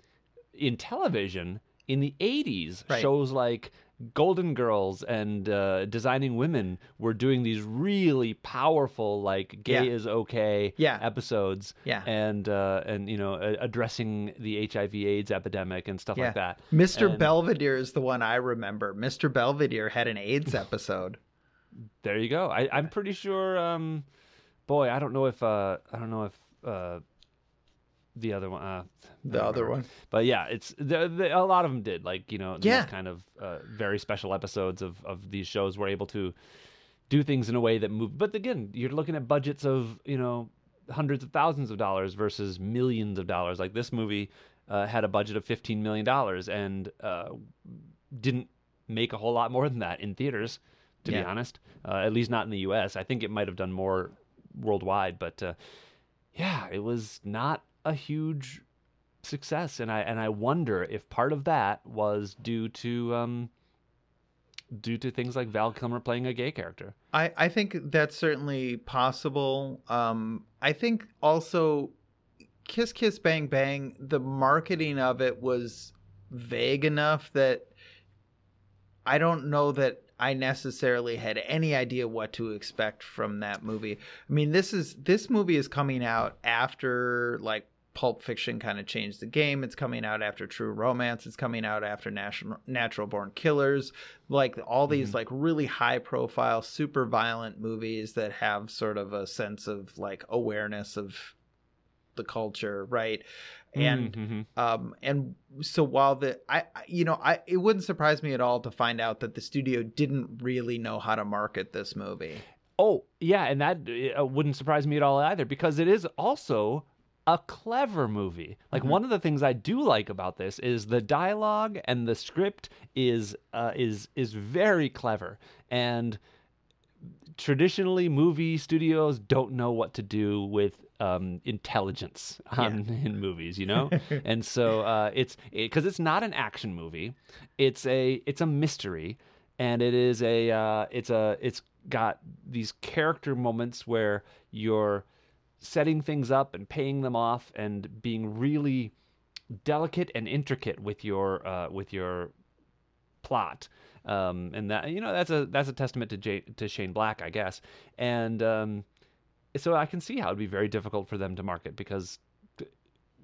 in television in the 80s, Right. shows like Golden Girls and uh, Designing Women were doing these really powerful, like gay Yeah. is okay Yeah. episodes Yeah. and uh, and you know addressing the HIV/AIDS epidemic and stuff like that. Mr. And Belvedere is the one I remember. Mr. Belvedere had an AIDS *laughs* episode. There you go. I, I'm pretty sure. Um, boy, I don't know if uh, I don't know if uh, the other one. Uh, The other one. But yeah, it's the, the, a lot of them did. Like you know, these Yeah. kind of uh, very special episodes of of these shows were able to do things in a way that moved. But again, you're looking at budgets of you know hundreds of thousands of dollars versus millions of dollars. Like this movie uh, had a budget of fifteen million dollars and uh, didn't make a whole lot more than that in theaters. To be honest, uh, at least not in the U.S. I think it might have done more worldwide, but uh, yeah, it was not a huge success, and I and I wonder if part of that was due to um, due to things like Val Kilmer playing a gay character. I, I think that's certainly possible. Um, I think also Kiss Kiss Bang Bang, the marketing of it was vague enough that I don't know that I necessarily had any idea what to expect from that movie. I mean, this is this movie is coming out after like Pulp Fiction kind of changed the game. It's coming out after True Romance. It's coming out after National Natural Born Killers. Like all these like really high profile, super violent movies that have sort of a sense of like awareness of the culture, right? And Mhm. um and so while the I I- you know I it wouldn't surprise me at all to find out that the studio didn't really know how to market this movie. oh yeah, and that uh, wouldn't surprise me at all either because it is also a clever movie. Like Mhm. one of the things I do like about this is the dialogue and the script is uh, is is very clever. And traditionally movie studios don't know what to do with um, intelligence on, in movies you know? *laughs* And so uh, it's because it's not an action movie. It's a it's a mystery. And it is a uh, it's a it's got these character moments where you're setting things up and paying them off and being really delicate and intricate with your uh, with your plot. Um, and that you know that's a that's a testament to to Shane Black, I guess. And um, so I can see how it'd be very difficult for them to market because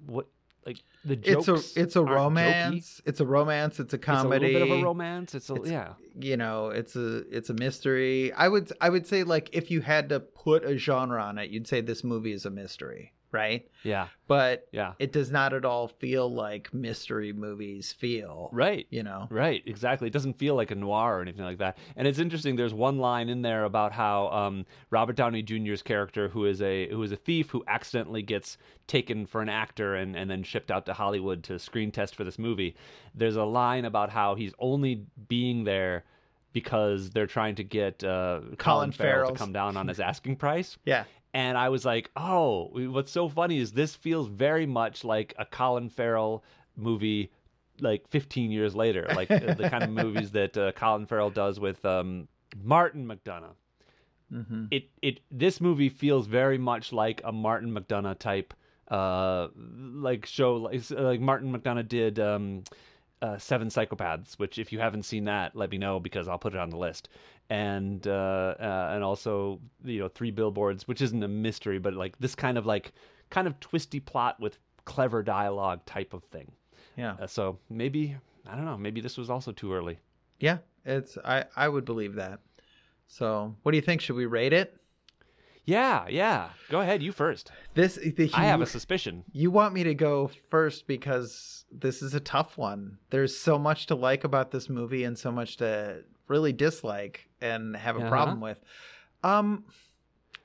what like the jokes. it's a it's a aren't jokey. romance. It's a romance. It's a comedy. It's a little bit of a romance. It's a It's- yeah. you know it's a it's a mystery i would i would say like if you had to put a genre on it you'd say this movie is a mystery right Yeah. but Yeah. it does not at all feel like mystery movies feel Right. you know Right, exactly. It doesn't feel like a noir or anything like that. And it's interesting. There's one line in there about how um, Robert Downey Jr.'s character, who is a who is a thief who accidentally gets taken for an actor and, and then shipped out to Hollywood to screen test for this movie. There's a line about how he's only being there because they're trying to get uh, Colin, Farrell to come down on his *laughs* asking price. yeah And I was like, oh, what's so funny is this feels very much like a Colin Farrell movie, like 15 years later, like uh, the kind of movies *laughs* that uh, Colin Farrell does with um, Martin McDonagh. hmm It it this movie feels very much like a Martin McDonagh type, uh, like show like like Martin McDonagh did. Um, uh, Seven Psychopaths, which if you haven't seen that, let me know because I'll put it on the list. And uh, uh, and also you know Three Billboards, which isn't a mystery, but like this kind of like kind of twisty plot with clever dialogue type of thing. yeah Uh, so maybe I don't know, maybe this was also too early. yeah it's i i would believe that so what do you think should we rate it Yeah, yeah. Go ahead, you first. this the, I have a suspicion. You want me to go first because this is a tough one. There's so much to like about this movie and so much to really dislike and have a Uh-huh. problem with. Um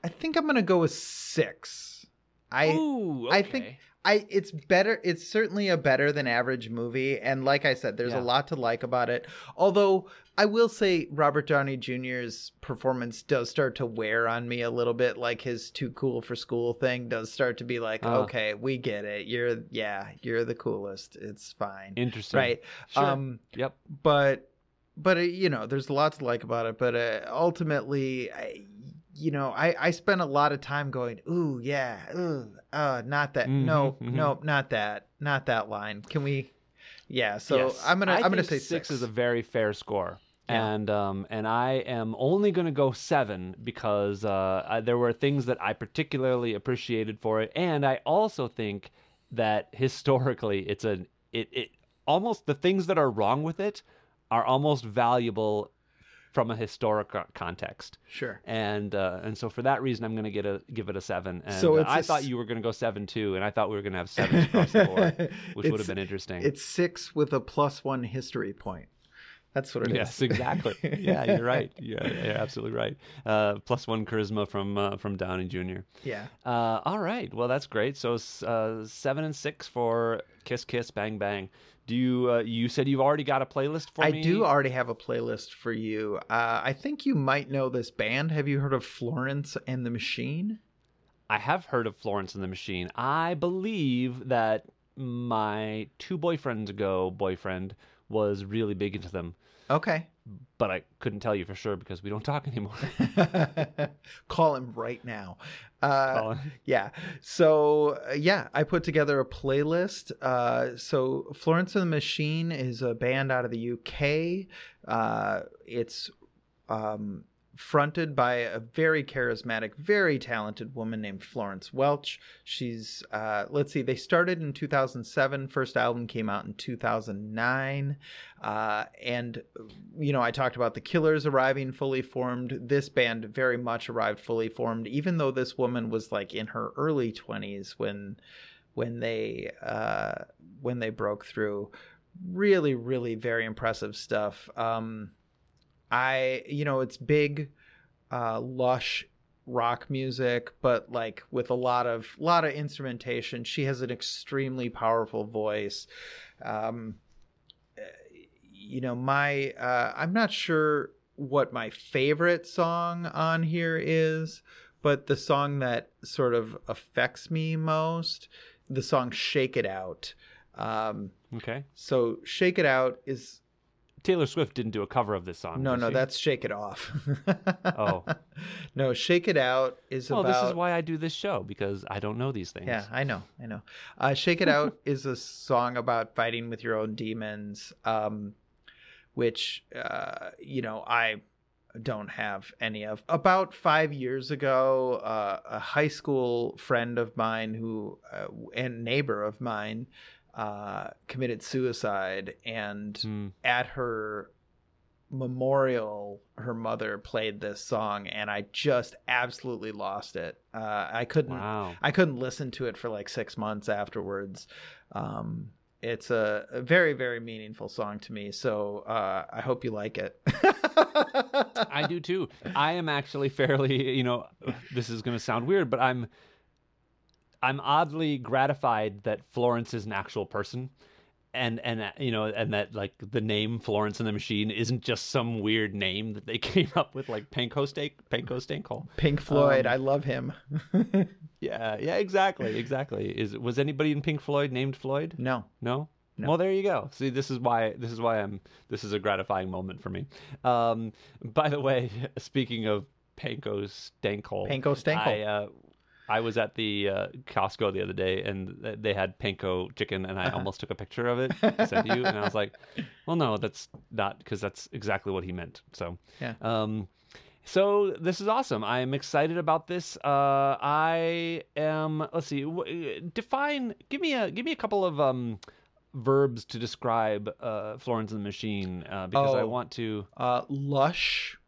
I think I'm going to go with 6. I Ooh, I think- I it's better it's certainly a better than average movie and like I said there's Yeah. a lot to like about it. Although I will say Robert Downey Jr.'s performance does start to wear on me a little bit like his too cool for school thing does start to be like Uh. okay, we get it. You're yeah, you're the coolest. It's fine. interesting. Right. Sure. Um yep. but but uh, you know there's a lot to like about it but uh, ultimately I, you know I, I spent a lot of time going ooh yeah ooh uh not that no Mhm, mhm. no not that not that line can we yeah so Yes. i'm gonna I i'm gonna say six six is a very fair score. Yeah. And um and I am only going to go seven because uh, I, there were things that I particularly appreciated for it, and I also think that historically it's a it it almost the things that are wrong with it are almost valuable from a historic context, sure and uh, and so for that reason I'm going to get a give it a seven. And So uh, it's I a thought you were going to go seven too, and I thought we were going to have sevens across the board, *laughs* which would have been interesting. it's six with a plus one history point that's what it is. Yes, exactly. Yeah, you're right. *laughs* Yeah, you're absolutely right. Uh, plus one charisma from uh, from Downey Jr. yeah Uh, all right, well that's great. So uh, seven and six for Kiss Kiss Bang Bang. Do you uh, you said you've already got a playlist for I me? do already have a playlist for you. Uh, I think you might know this band. Have you heard of Florence and the Machine? I have heard of Florence and the Machine. I believe that my two boyfriends ago boyfriend was really big into them, Okay. but I couldn't tell you for sure because we don't talk anymore. *laughs* Call him right now. Uh, Colin. yeah. So, uh, yeah, I put together a playlist. Uh, so, Florence and the Machine is a band out of the UK. Uh, it's um, fronted by a very charismatic, very talented woman named Florence Welch. She's, uh, let's see, they started in 2007. First album came out in 2009. Uh, and, you know, I talked about the Killers arriving fully formed. This band very much arrived fully formed, even though this woman was like in her early 20s when when they uh, when they broke through. Really, really very impressive stuff. Um, I, you know, it's big, uh, lush rock music, but like with a lot of lot of instrumentation. She has an extremely powerful voice. Um, you know, my uh, I'm not sure what my favorite song on here is, but the song that sort of affects me most, the song "Shake It Out." Um, Okay. so "Shake It Out" is Taylor Swift didn't do a cover of this song. no, no, she? that's "Shake It Off." *laughs* Oh. no, "Shake It Out" is Well, about. this is why I do this show because I don't know these things. Yeah, I know, I know. Uh, "Shake It Out" is a song about fighting with your own demons. Um, which uh, you know I don't have any of. About five years ago, uh, a high school friend of mine who uh, and neighbor of mine uh, committed suicide, and Hmm. at her memorial, her mother played this song, and I just absolutely lost it. Uh, I couldn't. Wow. I couldn't listen to it for like six months afterwards. Um, it's a, a very, very meaningful song to me. So uh, I hope you like it. I do too. I am actually fairly, you know, this is going to sound weird, but I'm I'm oddly gratified that Florence is an actual person. And and uh, you know, and that like the name Florence and the Machine isn't just some weird name that they *laughs* came up with like Panko Steak, Panko Stanko. Pink Floyd, Um, I love him. *laughs* Yeah, yeah, exactly, exactly. Is was anybody in Pink Floyd named Floyd? no. No? No. Well, there you go. See, this is why this is why I'm this is a gratifying moment for me. Um, by the way, *laughs* speaking of Panko Stankhole, Panko Stankhole. I uh, I was at the uh, Costco the other day and they had panko chicken and I Uh-huh. almost took a picture of it *laughs* to send to you and I was like, well, no, that's not because that's exactly what he meant. So Yeah. Um, so this is awesome. I am excited about this. Uh, I am. Let's see. w- Define. Give me a. Give me a couple of um, verbs to describe uh, Florence and the Machine uh, because I Oh. want to. Uh, lush,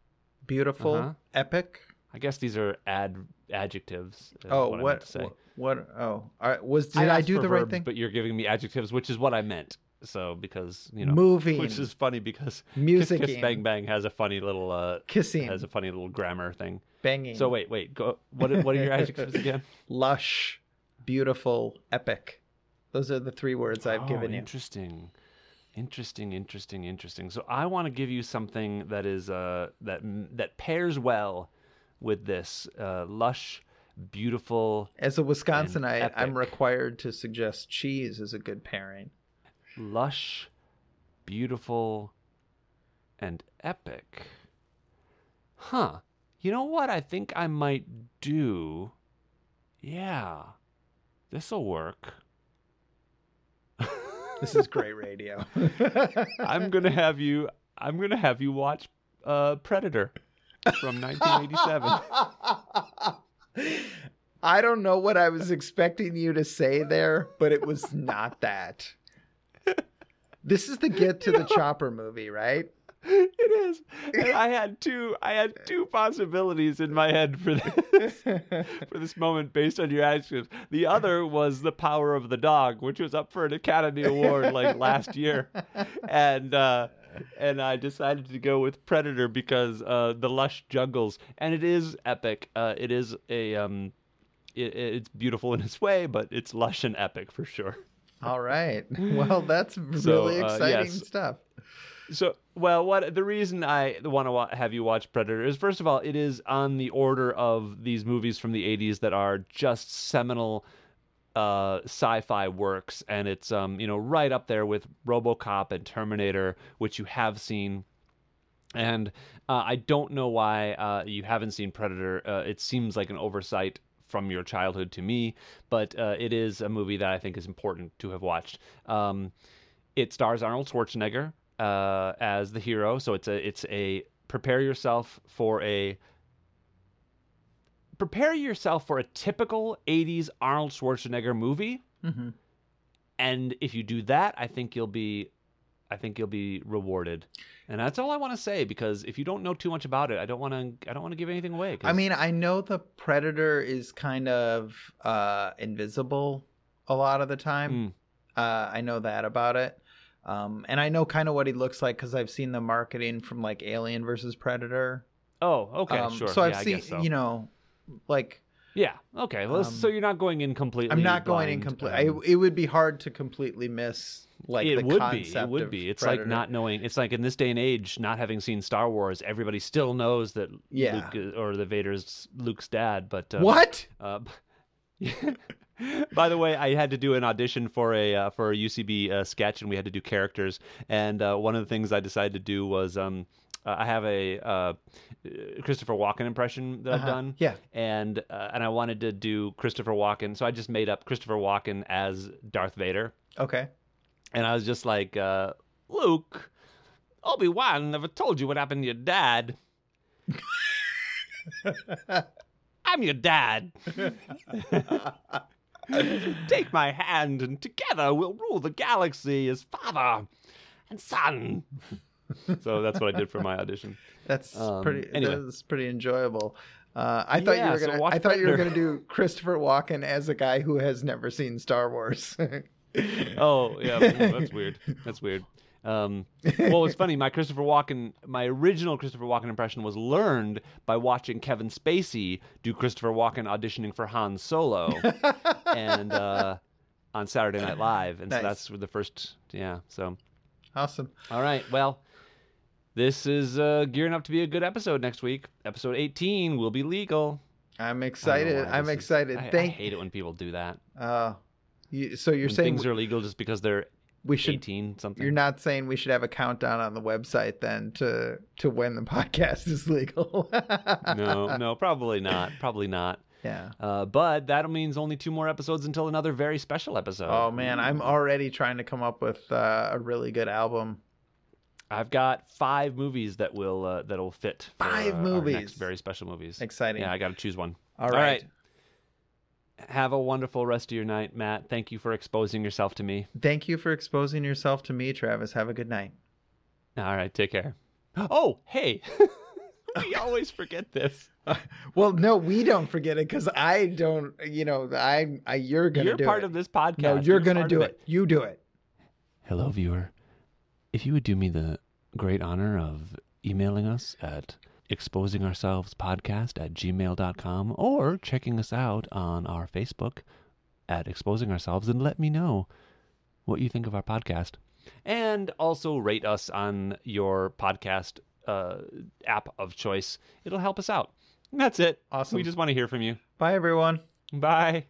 beautiful, Uh-huh. epic. I guess these are ad adjectives. Oh, what, I what? What? Oh, right. Was did I, asked do the right verbs, thing? But you're giving me adjectives, which is what I meant. So because you know, Moving, which is funny because music, Kiss Bang Bang has a funny little uh, kissing, has a funny little grammar thing. banging. So wait, wait, go. What are- what are your adjectives *laughs* again? lush, beautiful, epic. Those are the three words I've oh, given you. Interesting. Interesting, interesting, interesting. So I want to give you something that is uh that that pairs well with this uh, lush, beautiful, As a Wisconsinite, I'm required to suggest cheese is a good pairing. lush, beautiful, and epic. Huh. You know what I think I might do? Yeah. This'll work. *laughs* This is great radio. *laughs* I'm gonna have you. I'm gonna have you watch uh, Predator from 1987. *laughs* I don't know what I was expecting you to say there, but it was not that. This is the Get to the *laughs* Chopper movie, right? it is. And I had two. I had two possibilities in my head for this *laughs* for this moment based on your adjectives. The other was the power of the dog, which was up for an Academy Award like last year, and. uh and I decided to go with Predator because uh, the lush jungles, and it is epic. Uh, it is a um, it, it's beautiful in its way, but it's lush and epic for sure. All right. *laughs* Well, that's So, really uh, exciting yes. stuff. So, well, what the reason I want to wa- have you watch Predator is first of all, it is on the order of these movies from the '80s that are just seminal uh, sci-fi works, and it's um, you know right up there with RoboCop and Terminator, which you have seen. And uh, I don't know why uh, you haven't seen Predator. Uh, it seems like an oversight from your childhood to me, but uh, it is a movie that I think is important to have watched. Um, it stars Arnold Schwarzenegger uh, as the hero, so it's a it's a prepare yourself for a prepare yourself for a typical 80s Arnold Schwarzenegger movie hmm and if you do that I think you'll be I think you'll be rewarded. And that's all I want to say because if you don't know too much about it, I don't want to I don't want to give anything away 'cause- I mean, I know the Predator is kind of uh, invisible a lot of the time. Mm. Uh, I know that about it. Um, and I know kind of what he looks like because I've seen the marketing from like Alien versus Predator. Oh, okay, Um, sure. So I've yeah, seen, so. you know, like Yeah. Okay. Well, Um, so you're not going in completely. I'm not going in blind, complete. um, it would be hard to completely miss like it the would be. concept It would be. It's Predator. like not knowing. It's like in this day and age, not having seen Star Wars, everybody still knows that Yeah. Luke is- or the Vader's Luke's dad. But um, what? Uh, *laughs* by the way, I had to do an audition for a uh, for a UCB uh, sketch, and we had to do characters. And uh, one of the things I decided to do was um, uh, I have a uh, Christopher Walken impression that I've Uh-huh. done, Yeah. and uh, and I wanted to do Christopher Walken, so I just made up Christopher Walken as Darth Vader, Okay. and I was just like, uh, Luke, Obi Wan never told you what happened to your dad. *laughs* I'm your dad. *laughs* Take my hand, and together we'll rule the galaxy as father and son. *laughs* so that's what I did for my audition. That's Um, pretty. anyway. That's pretty enjoyable. Uh, I thought you were gonna. watch I thought you were gonna do *laughs* Christopher Walken as a guy who has never seen Star Wars. *laughs* Oh yeah, that's weird. That's weird. Um, well, it's funny. My Christopher Walken, my original Christopher Walken impression was learned by watching Kevin Spacey do Christopher Walken auditioning for Han Solo, and uh, on Saturday Night Live, and Nice. so that's the first. Yeah. So awesome. all right. Well, this is uh, gearing up to be a good episode next week. Episode 18 will be legal. I'm I don't know excited. I'm this is- excited. I, I hate it when people do that. Uh, you, so you're When saying things are legal just because they're we should 18 something. You're not saying we should have a countdown on the website then to to when the *laughs* podcast is legal. no, no, probably not. Probably not. Yeah. Uh, but that means only two more episodes until another very special episode. Oh man, I'm already trying to come up with uh, a really good album. I've got five movies that will uh, that'll fit. For, Five uh, movies. very special movies. Exciting. Yeah, I got to choose one. All right. Have a wonderful rest of your night, Matt. Thank you for exposing yourself to me. Thank you for exposing yourself to me, Travis. Have a good night. All right, take care. Oh, hey. *laughs* we always forget this. *laughs* Well, no, we don't forget it because I don't. You know, I, I you're gonna You're do part it. of this podcast. no, you're, gonna do of it. You do it. Hello, viewer. If you would do me the great honor of emailing us at exposing ourselves podcast at gmail.com or checking us out on our Facebook at exposing ourselves and let me know what you think of our podcast. And also rate us on your podcast uh, app of choice. It'll help us out. And that's it. Awesome. We just want to hear from you. Bye, everyone. Bye.